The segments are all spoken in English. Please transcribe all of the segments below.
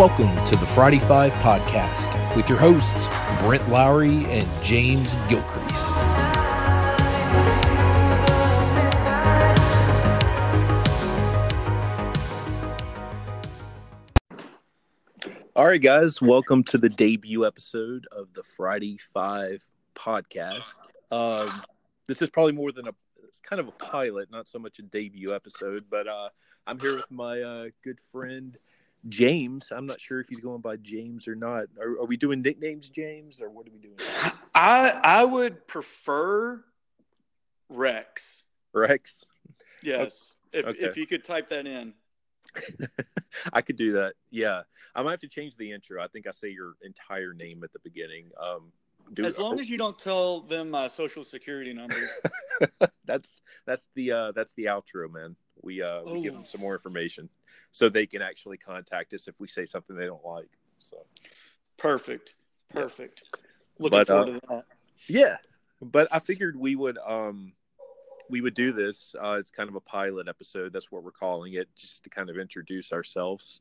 Welcome to the Friday Five podcast with your hosts, Brent Lowry and James Gilcrease. All right, guys, welcome to the debut episode of the Friday Five podcast. Um, this is probably more than a, it's kind of a pilot, not so much a debut episode, but uh, I'm here with my uh, good friend James. I'm not sure if he's going by James or not. Are, are we doing nicknames, James, or what are we doing? I I would prefer Rex. Rex. Yes. If Okay. if you could type that in. I could do that. Yeah, I might have to change the intro. I think I say your entire name at the beginning. Um, do, As long as you don't tell them my social security number. that's that's the uh, that's the outro, man. We uh, we give Oh. them some more information so they can actually contact us if we say something they don't like. So Perfect. Yeah. Perfect. Looking But, forward uh, to that. yeah, but I figured we would um we would do this. Uh, it's kind of a pilot episode. That's what we're calling it, just to kind of introduce ourselves,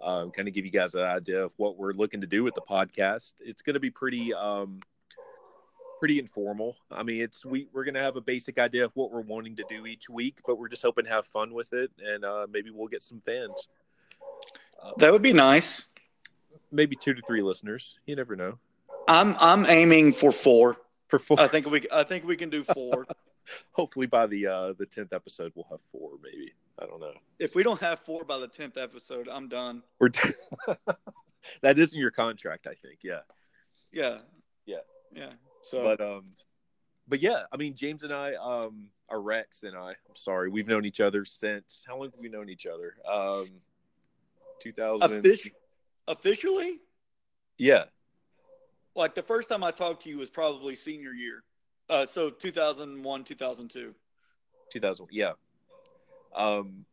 um, kind of give you guys an idea of what we're looking to do with the podcast. It's going to be pretty um pretty informal. I mean, it's we we're going to have a basic idea of what we're wanting to do each week, but we're just hoping to have fun with it, and uh, maybe we'll get some fans. Uh, That would be nice. maybe two to three listeners. You never know. I'm I'm aiming for four. For four, I think we I think we can do four. hopefully by the uh the tenth episode we'll have four. Maybe I don't know. if we don't have four by the tenth episode, I'm done. We're that isn't your contract, I think. Yeah, Yeah. Yeah. Yeah. So but um, but yeah, I mean, James and I um are Rex and I. I'm sorry, we've known each other since how long have we known each other? Um, two thousand. offici- officially, Yeah, like the first time I talked to you was probably senior year. Uh, so 2001, 2002. two thousand. Yeah. Um,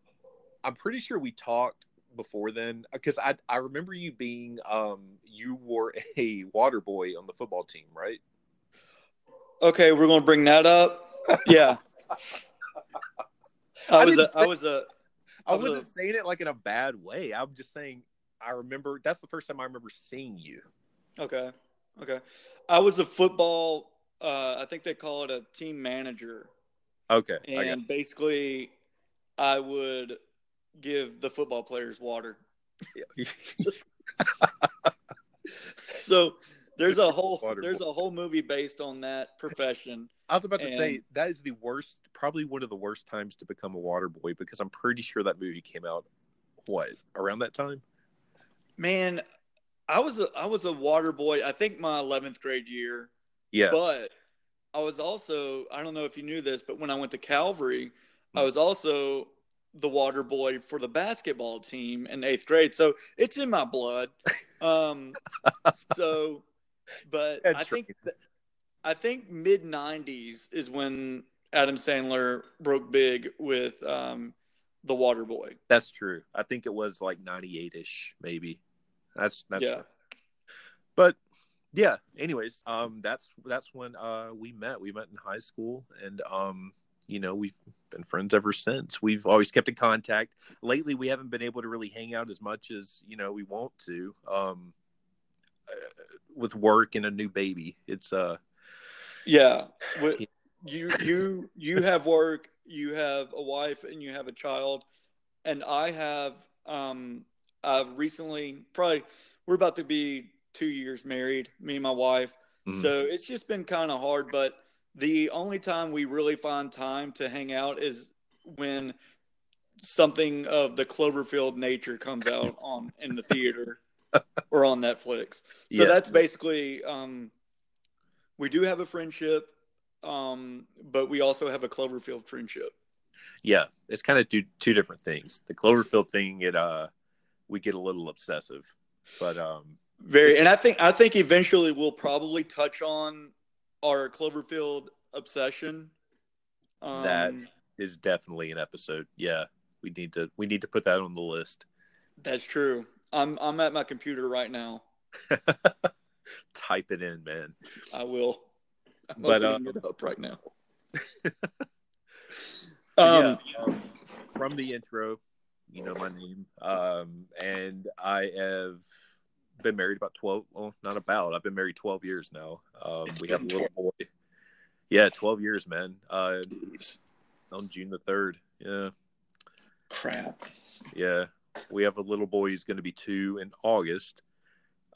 I'm pretty sure we talked before then because I I remember you being um you were a water boy on the football team, right? Okay, we're going to bring that up. Yeah. I I was a, didn't I was a I I was wasn't a- saying it like in a bad way. I'm just saying I remember that's the first time I remember seeing you. okay. Okay. I was a football uh I think they call it a team manager Okay. I and basically I would give the football players water. it. So there's a whole Water there's boy. a whole movie based on that profession. I was about to say that is the worst, probably one of the worst times to become a water boy because I'm pretty sure that movie came out what around that time. Man, I was a I was a water boy. I think my 11th grade year. Yeah. But I was also I don't know if you knew this, but when I went to Calvary, I Hmm. was also the water boy for the basketball team in eighth grade. So it's in my blood. Um, so, but That's I think th- I think mid '90s is when Adam Sandler broke big with um, the Water Boy. That's true. I think it was like 98 ish, maybe. That's that's Yeah. true. But yeah, anyways, um that's that's when uh we met. We met in high school and um you know, we've been friends ever since. We've always kept in contact. Lately we haven't been able to really hang out as much as, you know, we want to. Um uh, with work and a new baby. It's uh Yeah. Wi- You you you have work, you have a wife and you have a child and I have um I've recently probably we're about to be 2 years married, me and my wife. mhm. So it's just been kind of hard, but the only time we really find time to hang out is when something of the Cloverfield nature comes out on in the theater or on Netflix. So Yeah. that's basically um, we do have a friendship, um, but we also have a Cloverfield friendship. yeah, it's kind of two two different things. The Cloverfield thing it uh we get a little obsessive. But um Very, and I think I think eventually we'll probably touch on our Cloverfield obsession. Um, That- is definitely an episode. Yeah. We need to we need to put that on the list. That's true. I'm I'm at my computer right now. Type it in, man. I will. I'm But, opening it up right now. Um, yeah, from the intro, You know my name. Um, and I have been married about 12. Well, not about. I've been married 12 years now. Um, we have a little boy. Yeah, 12 years, man. Uh, on June the 3rd. Yeah. Crap. Yeah. We have a little boy who's going to be two in August.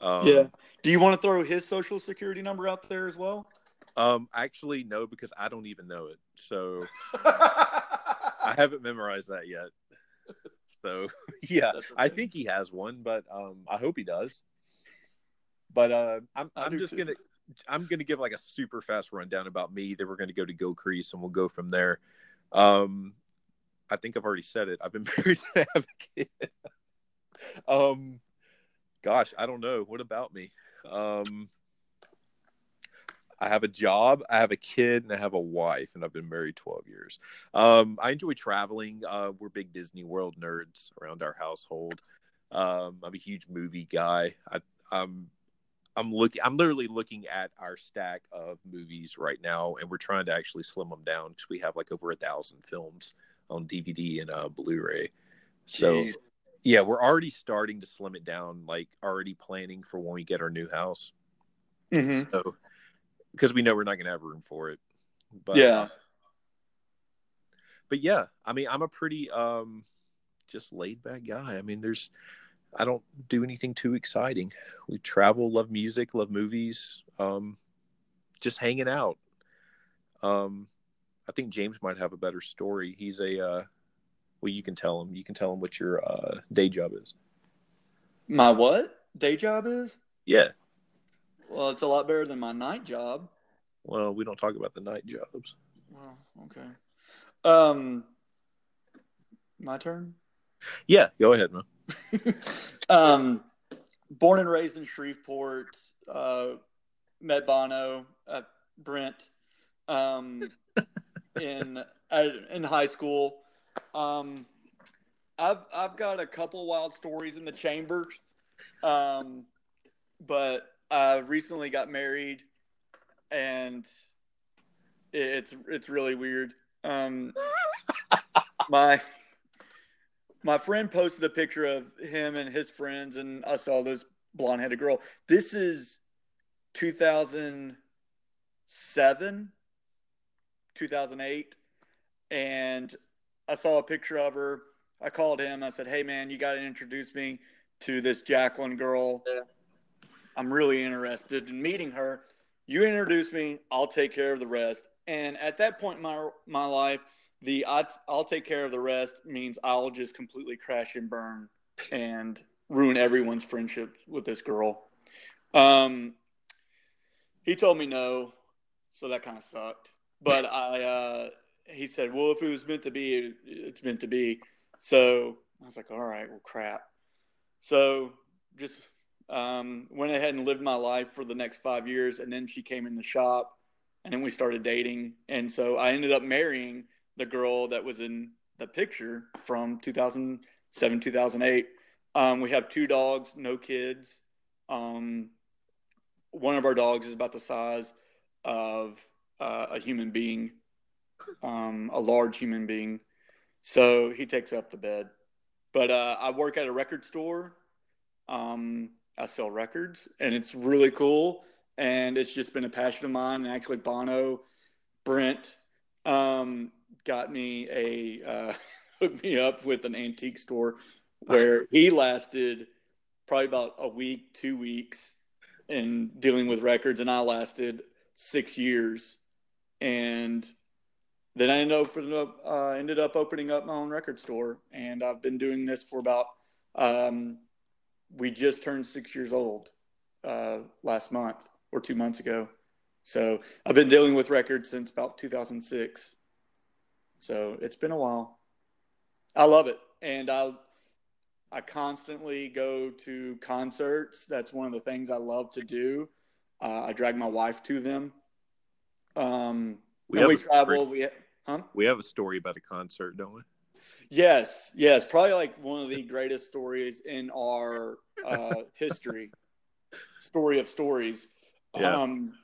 Um, yeah. Do you want to throw his social security number out there as well? Um, actually, no, because I don't even know it. So I haven't memorized that yet. So yeah, I think he has one, but um, I hope he does. But uh, I'm I'm just too. gonna I'm gonna give like a super fast rundown about me. Then we're gonna go to Gilcrease and we'll go from there. Um, I think I've already said it. I've been married to have a kid. um, gosh, I don't know. What about me? Um, I have a job, I have a kid, and I have a wife, and I've been married 12 years. Um, I enjoy traveling. Uh, we're big Disney World nerds around our household. Um, I'm a huge movie guy. I, I'm I'm looking. I'm literally looking at our stack of movies right now, and we're trying to actually slim them down because we have like over a thousand films on DVD and uh, Blu-ray. So, Jeez. yeah, we're already starting to slim it down. Like already planning for when we get our new house. Mm-hmm. So, because we know we're not going to have room for it. But, yeah. Uh, but yeah, I mean, I'm a pretty um, just laid back guy. I mean, there's I don't do anything too exciting. We travel, love music, love movies, um, just hanging out. Um, I think James might have a better story. He's a uh, well, you can tell him. You can tell him what your uh, day job is. My what day job is? Yeah. Well, it's a lot better than my night job. Well, we don't talk about the night jobs. Well, okay. Um, my turn. Yeah, go ahead, man. um, born and raised in Shreveport. Uh, met Bono at Brent um, in in high school. Um, I've I've got a couple wild stories in the chamber, um, but I recently got married, and it's it's really weird. Um, my my friend posted a picture of him and his friends, and I saw this blonde headed girl. This is 2007, 2008. And I saw a picture of her. I called him. I said, Hey, man, you got to introduce me to this Jacqueline girl. Yeah. I'm really interested in meeting her. You introduce me, I'll take care of the rest. And at that point in my, my life, the I'll take care of the rest means I'll just completely crash and burn and ruin everyone's friendship with this girl. Um, he told me no, so that kind of sucked. But I, uh, he said, well, if it was meant to be, it's meant to be. So I was like, all right, well, crap. So just um, went ahead and lived my life for the next five years, and then she came in the shop, and then we started dating, and so I ended up marrying the girl that was in the picture from 2007, 2008. Um, we have two dogs, no kids. Um, one of our dogs is about the size of uh, a human being, um, a large human being. So he takes up the bed. But uh, I work at a record store. Um, I sell records, and it's really cool. And it's just been a passion of mine. And actually, Bono, Brent, um, got me a uh, hooked me up with an antique store where he lasted probably about a week, two weeks in dealing with records, and I lasted six years. And then I ended up, uh, ended up opening up my own record store, and I've been doing this for about. Um, we just turned six years old uh, last month or two months ago, so I've been dealing with records since about 2006. So it's been a while. I love it, and I I constantly go to concerts. That's one of the things I love to do. Uh, I drag my wife to them. Um, we, we travel. We huh? We have a story about a concert, don't we? Yes, yes. Probably like one of the greatest stories in our uh, history. Story of stories. Yeah. Um,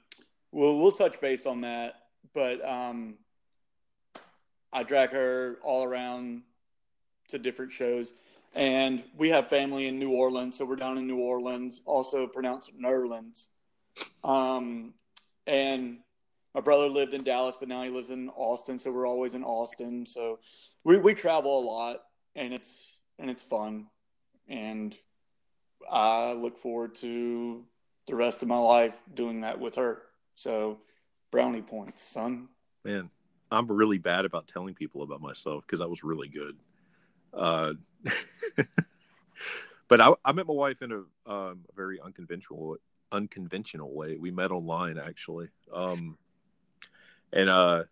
well, we'll touch base on that, but um, I drag her all around to different shows. and we have family in New Orleans, so we're down in New Orleans, also pronounced Nerlens. Um, and my brother lived in Dallas, but now he lives in Austin, so we're always in Austin. So we we travel a lot, and it's and it's fun, and I look forward to the rest of my life doing that with her. So brownie points, son. Man, I'm really bad about telling people about myself because I was really good. Uh, but I, I, met my wife in a, um, very unconventional unconventional way. We met online actually, um, and uh,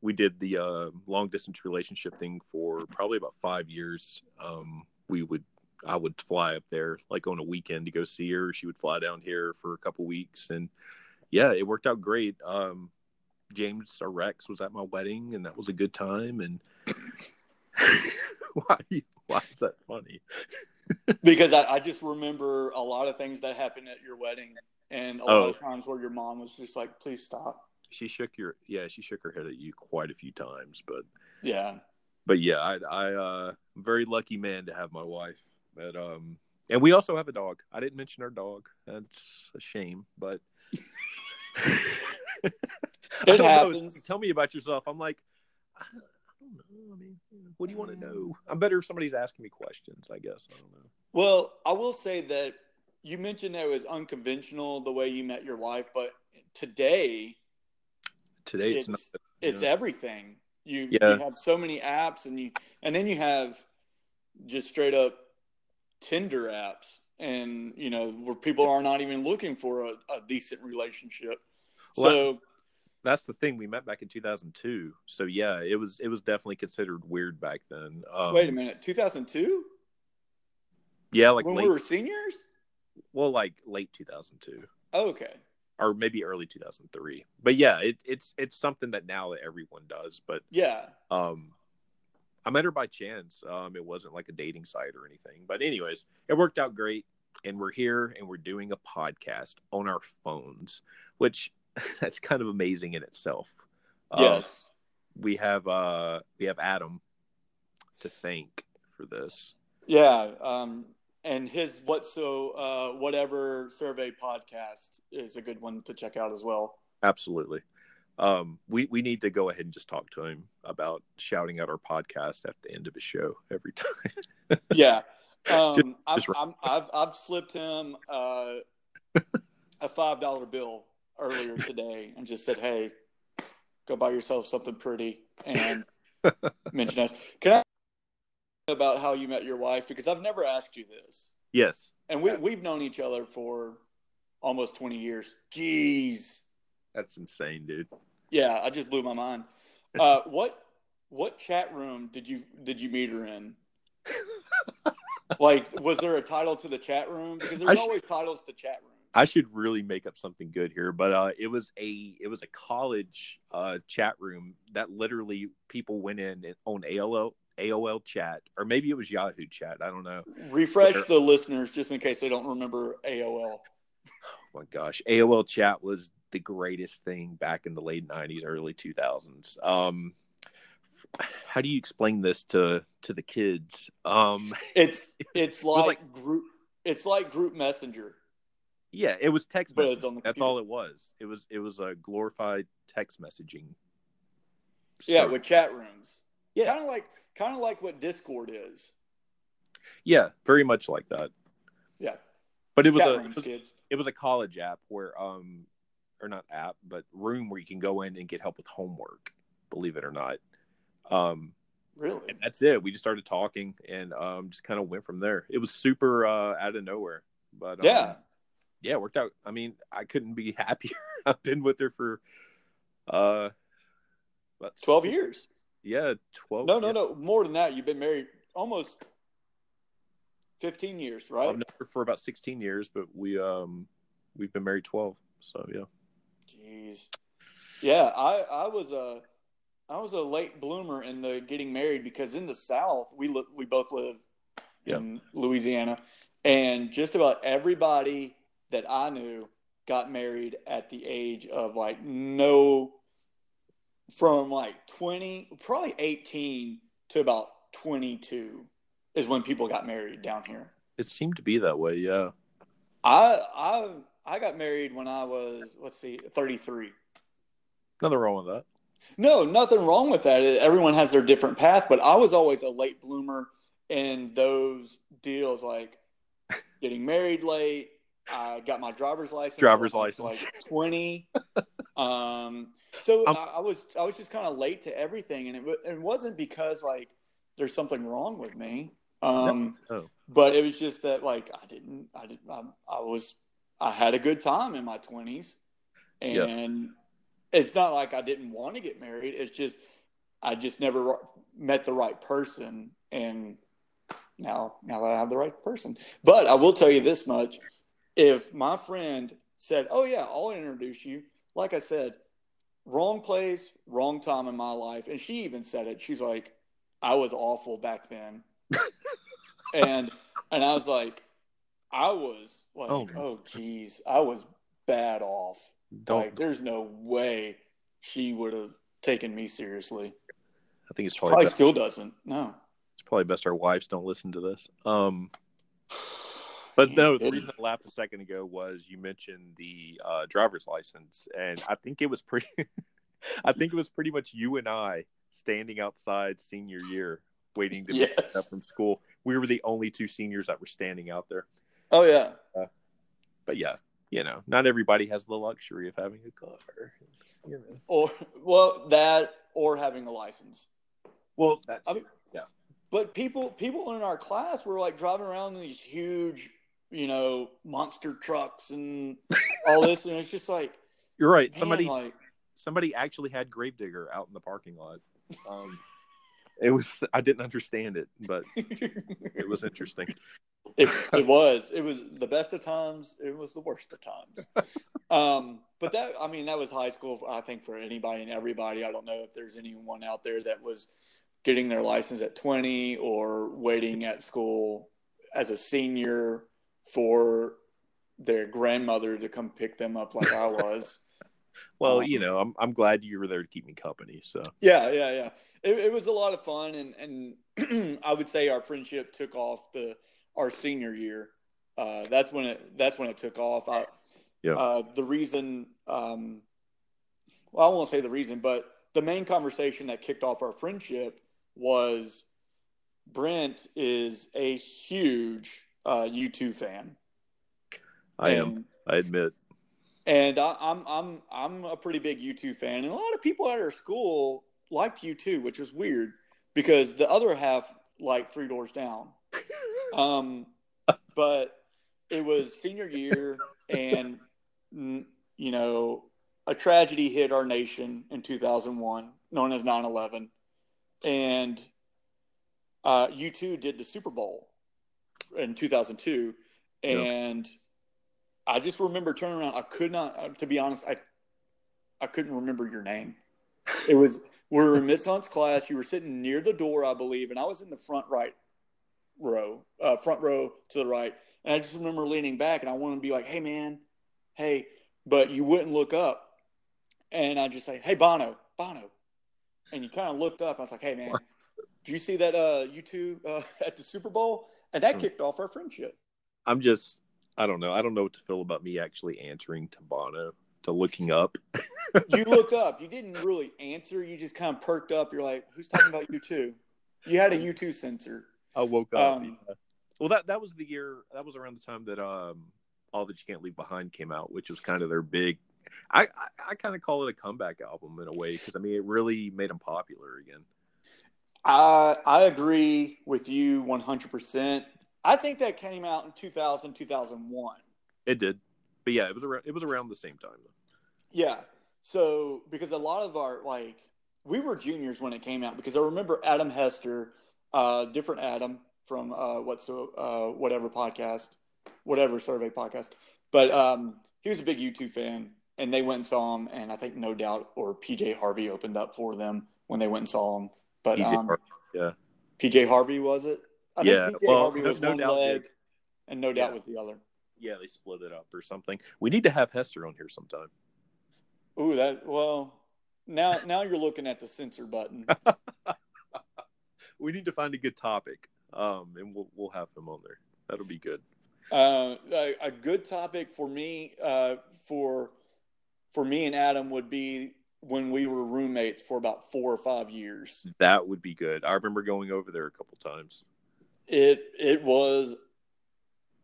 we did the uh, long distance relationship thing for probably about five years. Um, we would I would fly up there like on a weekend to go see her. She would fly down here for a couple weeks, and yeah, it worked out great. Um, James or Rex was at my wedding, and that was a good time. And why? Why is that funny? because I, I, just remember a lot of things that happened at your wedding, and a lot oh. of times where your mom was just like, "Please stop." She shook your yeah, she shook her head at you quite a few times, but yeah, but yeah, I I uh, very lucky man to have my wife. But um, and we also have a dog. I didn't mention our dog. That's a shame, but it happens. Know. Tell me about yourself. I'm like, I don't know. I mean, what do you want to know? I'm better if somebody's asking me questions. I guess I don't know. Well, I will say that you mentioned that it was unconventional the way you met your wife, but today, today it's it's, not, it's everything. You, yeah. you have so many apps, and you and then you have just straight up Tinder apps, and you know where people are not even looking for a, a decent relationship. Well, so that's the thing. We met back in 2002. So yeah, it was it was definitely considered weird back then. Um, Wait a minute, 2002? Yeah, like when late, we were seniors. Well, like late 2002. Oh, okay. Or maybe early 2003. But yeah, it, it's it's something that now everyone does. But yeah, um, I met her by chance. Um, it wasn't like a dating site or anything. But anyways, it worked out great. And we're here and we're doing a podcast on our phones, which that's kind of amazing in itself. Um, yes. we have uh we have Adam to thank for this. Yeah, um and his what so uh whatever survey podcast is a good one to check out as well. Absolutely. Um we we need to go ahead and just talk to him about shouting out our podcast at the end of a show every time. yeah. Um just, I've, just i have I've slipped him uh a five dollar bill earlier today and just said, "Hey, go buy yourself something pretty and mention us." Can I about how you met your wife because I've never asked you this. Yes, and we we've known each other for almost twenty years. Jeez, that's insane, dude. Yeah, I just blew my mind. Uh, what what chat room did you did you meet her in? like, was there a title to the chat room? Because there's always titles to chat rooms. I should really make up something good here, but uh, it was a it was a college uh, chat room that literally people went in on AOL AOL chat or maybe it was Yahoo chat. I don't know. Refresh Where, the listeners just in case they don't remember AOL. Oh my gosh, AOL chat was the greatest thing back in the late '90s, early 2000s. Um, how do you explain this to to the kids? Um, it's it's like, it like group. It's like group messenger yeah, it was text messaging. That's all it was. It was it was a glorified text messaging. Yeah, with chat rooms. Yeah, kind of like kind of like what Discord is. Yeah, very much like that. Yeah, but it was chat a rooms, it, was, kids. it was a college app where um or not app but room where you can go in and get help with homework. Believe it or not. Um, really, and that's it. We just started talking and um just kind of went from there. It was super uh, out of nowhere, but um, yeah yeah, it worked out. I mean, I couldn't be happier. I've been with her for uh about 12 six, years. Yeah, 12. No, no, no, more than that. You've been married almost 15 years, right? I've known her for about 16 years, but we um we've been married 12. So, yeah. Jeez. Yeah, I I was a I was a late bloomer in the getting married because in the South we look we both live in yeah. Louisiana, and just about everybody that I knew got married at the age of like no, from like 20, probably 18 to about 22 is when people got married down here. It seemed to be that way, yeah. I I I got married when I was let's see, 33. Nothing wrong with that. No, nothing wrong with that. Everyone has their different path, but I was always a late bloomer in those deals, like getting married late. I got my driver's license. Driver's license, like twenty. Um, so I, I, was I was just kind of late to everything, and it, it wasn't because like there's something wrong with me. Um, no. but it was just that like I didn't I didn't I, I was I had a good time in my twenties, and it's not like I didn't want to get married. It's just I just never met the right person, and now now that I have the right person. But I will tell you this much: if my friend said, "Oh yeah, I'll introduce you," like I said, wrong place, wrong time in my life, and she even said it. She's like, "I was awful back then," and and I was like, I was like, oh, oh geez, I was bad off. Don't. Like, there's no way she would have taken me seriously. I think it's probably, probably still doesn't. No, it's probably best our wives don't listen to this. Um, but no, the reason I laughed a second ago was you mentioned the uh, driver's license, and I think it was pretty. I think it was pretty much you and I standing outside senior year, waiting to yes. pick up from school. We were the only two seniors that were standing out there. Oh yeah. Uh, but yeah, you know, not everybody has the luxury of having a car. You know. Or well, that or having a license. Well, that's I mean, yeah. But people people in our class were like driving around in these huge, you know, monster trucks and all this, and it's just like you're right. Man, somebody like somebody actually had Gravedigger out in the parking lot. Um, it was I didn't understand it, but it was interesting. It, it was. It was the best of times. It was the worst of times. Um, but that, I mean, that was high school. I think for anybody and everybody. I don't know if there's anyone out there that was getting their license at 20 or waiting at school as a senior for their grandmother to come pick them up like I was. well, um, you know, I'm I'm glad you were there to keep me company. So yeah, yeah, yeah. It, it was a lot of fun, and and I would say our friendship took off the our senior year. Uh, that's when it that's when it took off. I, yeah. Uh, the reason, um, well, I won't say the reason, but the main conversation that kicked off our friendship was Brent is a huge uh, U2 fan. I and, am. I admit. And I, I'm I'm I'm a pretty big U2 fan, and a lot of people at our school liked U2, which was weird because the other half like Three Doors Down. um, but it was senior year, and you know, a tragedy hit our nation in 2001, known as 9/11, and uh, U2 did the Super Bowl in 2002, and yep. I just remember turning around. I could not, uh, to be honest, I I couldn't remember your name. It was we were in Miss Hunt's class. You were sitting near the door, I believe, and I was in the front right row, uh, front row to the right. And I just remember leaning back and I wanted to be like, hey, man, hey, but you wouldn't look up. And I just say, hey, Bono, Bono. And you kind of looked up. I was like, hey, man, do you see that uh, U2 uh, at the Super Bowl? And that hmm. kicked off our friendship. I'm just, I don't know. I don't know what to feel about me actually answering to Bono, to looking up. you looked up. You didn't really answer. You just kind of perked up. You're like, who's talking about you two? You had a U2 sensor. I woke up. Um, yeah. Well, that that was the year. That was around the time that um, all that you can't leave behind came out, which was kind of their big. I I, I kind of call it a comeback album in a way because I mean it really made them popular again. I I agree with you 100. percent I think that came out in 2000 2001. It did, but yeah, it was around it was around the same time. Yeah, so because a lot of our like we were juniors when it came out because I remember Adam Hester uh, different Adam from uh, what's so uh, whatever podcast, whatever survey podcast. But um, he was a big U2 fan, and they went and saw him. And I think No Doubt or PJ Harvey opened up for them when they went and saw him. But PJ um, yeah, PJ Harvey was it? I yeah, think PJ well, Harvey was no, one leg, did. and No Doubt yeah. was the other. Yeah, they split it up or something. We need to have Hester on here sometime. Ooh, that well. Now, now you're looking at the censor button. we need to find a good topic. um, and we'll we'll have him on there. That'll be good. Uh, a, a good topic for me, uh, for for me and Adam would be when we were roommates for about four or five years. That would be good. I remember going over there a couple times. It it was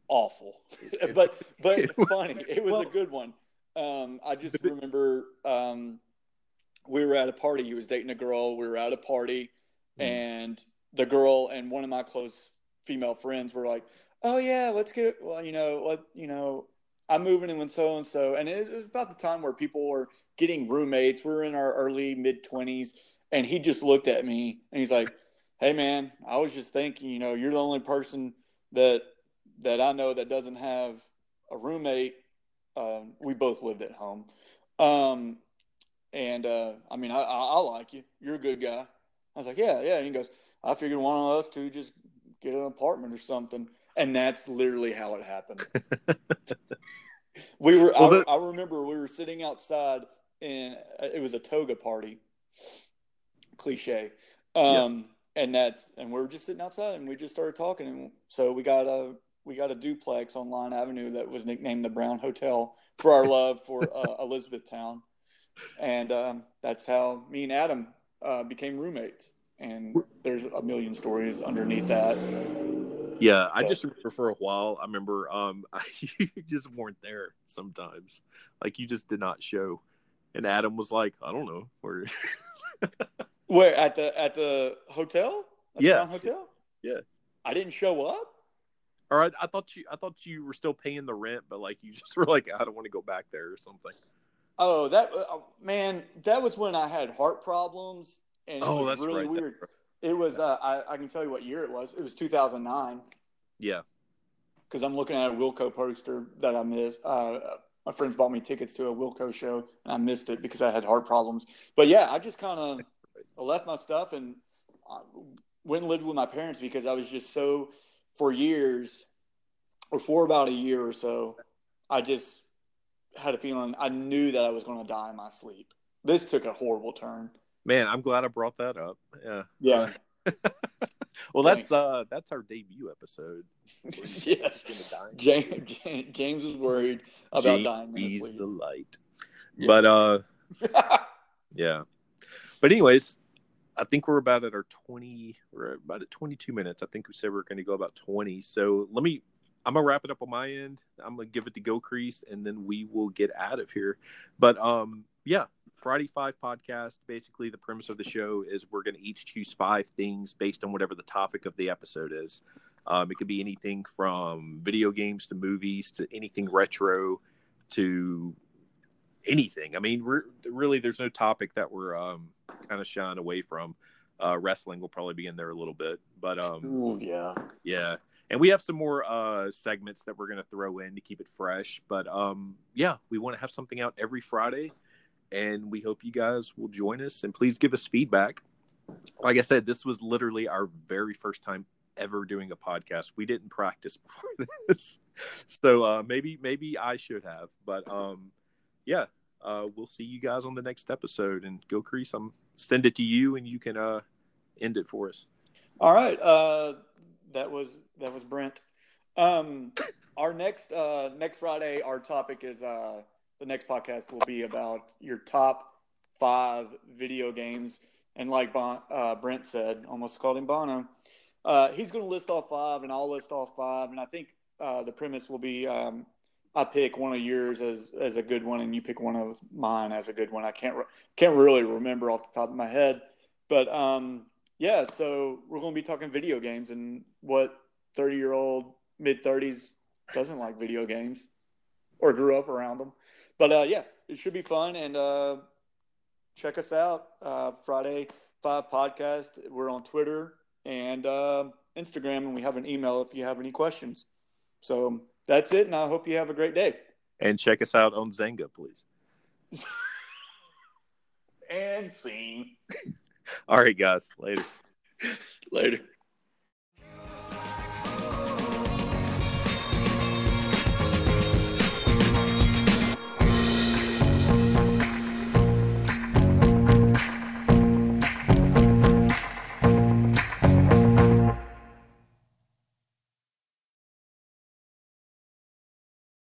awful, but but it funny. It was well, a good one. Um, I just remember um, we were at a party. He was dating a girl. We were at a party, mm-hmm. and the girl and one of my close female friends were like, "Oh yeah, let's get well, you know, what you know, I'm moving in with so and so," and it was about the time where people were getting roommates. We're in our early mid twenties, and he just looked at me and he's like, "Hey man, I was just thinking, you know, you're the only person that that I know that doesn't have a roommate. Um, we both lived at home, um, and uh, I mean, I, I, I like you. You're a good guy." I was like, "Yeah, yeah," and he goes I figured one of us two just get an apartment or something. And that's literally how it happened. we were, well, I, I, remember we were sitting outside and it was a toga party, cliche. Um, yeah. and that's, and we were just sitting outside and we just started talking. And so we got a, we got a duplex on Line Avenue that was nicknamed the Brown Hotel for our love for uh, Elizabethtown. And um, that's how me and Adam uh, became roommates and there's a million stories underneath that. Yeah, I just remember for a while. I remember um, I, you just weren't there sometimes. Like you just did not show, and Adam was like, "I don't know where." where at the at the hotel? At yeah, the hotel. Yeah, I didn't show up. Or I, I thought you I thought you were still paying the rent, but like you just were like, I don't want to go back there or something. Oh, that uh, man, that was when I had heart problems and it oh, was that's really right. weird. It was. Uh, I, I can tell you what year it was. It was 2009. Yeah. Because I'm looking at a Wilco poster that I missed. Uh, my friends bought me tickets to a Wilco show, and I missed it because I had heart problems. But yeah, I just kind of left my stuff and I went and lived with my parents because I was just so for years, or for about a year or so, I just had a feeling I knew that I was going to die in my sleep. This took a horrible turn. Man, I'm glad I brought that up. Yeah. Yeah. well, that's uh that's our debut episode. yes. James, James is worried about James dying. He's the light. Yeah. But uh yeah. But anyways, I think we're about at our 20 we're about at 22 minutes. I think we said we are going to go about 20. So let me I'm gonna wrap it up on my end. I'm gonna give it to Gilcrease, and then we will get out of here. But um, yeah, Friday Five podcast. Basically, the premise of the show is we're going to each choose five things based on whatever the topic of the episode is. Um, it could be anything from video games to movies to anything retro to anything. I mean, really, there's no topic that we're um, kind of shying away from. Uh, wrestling will probably be in there a little bit, but um, Ooh, yeah, yeah. And we have some more uh, segments that we're going to throw in to keep it fresh. But um, yeah, we want to have something out every Friday and we hope you guys will join us and please give us feedback. Like I said, this was literally our very first time ever doing a podcast. We didn't practice before this, so uh, maybe maybe I should have. But um, yeah, uh, we'll see you guys on the next episode. And Gilcrease, I'm send it to you, and you can uh, end it for us. All right, uh, that was that was Brent. Um, our next uh, next Friday, our topic is uh, the next podcast will be about your top five video games. And like bon, uh, Brent said, almost called him Bono. Uh, he's going to list off five, and I'll list off five. And I think uh, the premise will be um, I pick one of yours as as a good one, and you pick one of mine as a good one. I can't re- can't really remember off the top of my head, but um, yeah. So we're going to be talking video games and what thirty year old mid thirties doesn't like video games or grew up around them. But uh, yeah, it should be fun. And uh, check us out uh, Friday Five Podcast. We're on Twitter and uh, Instagram, and we have an email if you have any questions. So that's it, and I hope you have a great day. And check us out on Zynga, please. and scene. All right, guys. Later. Later.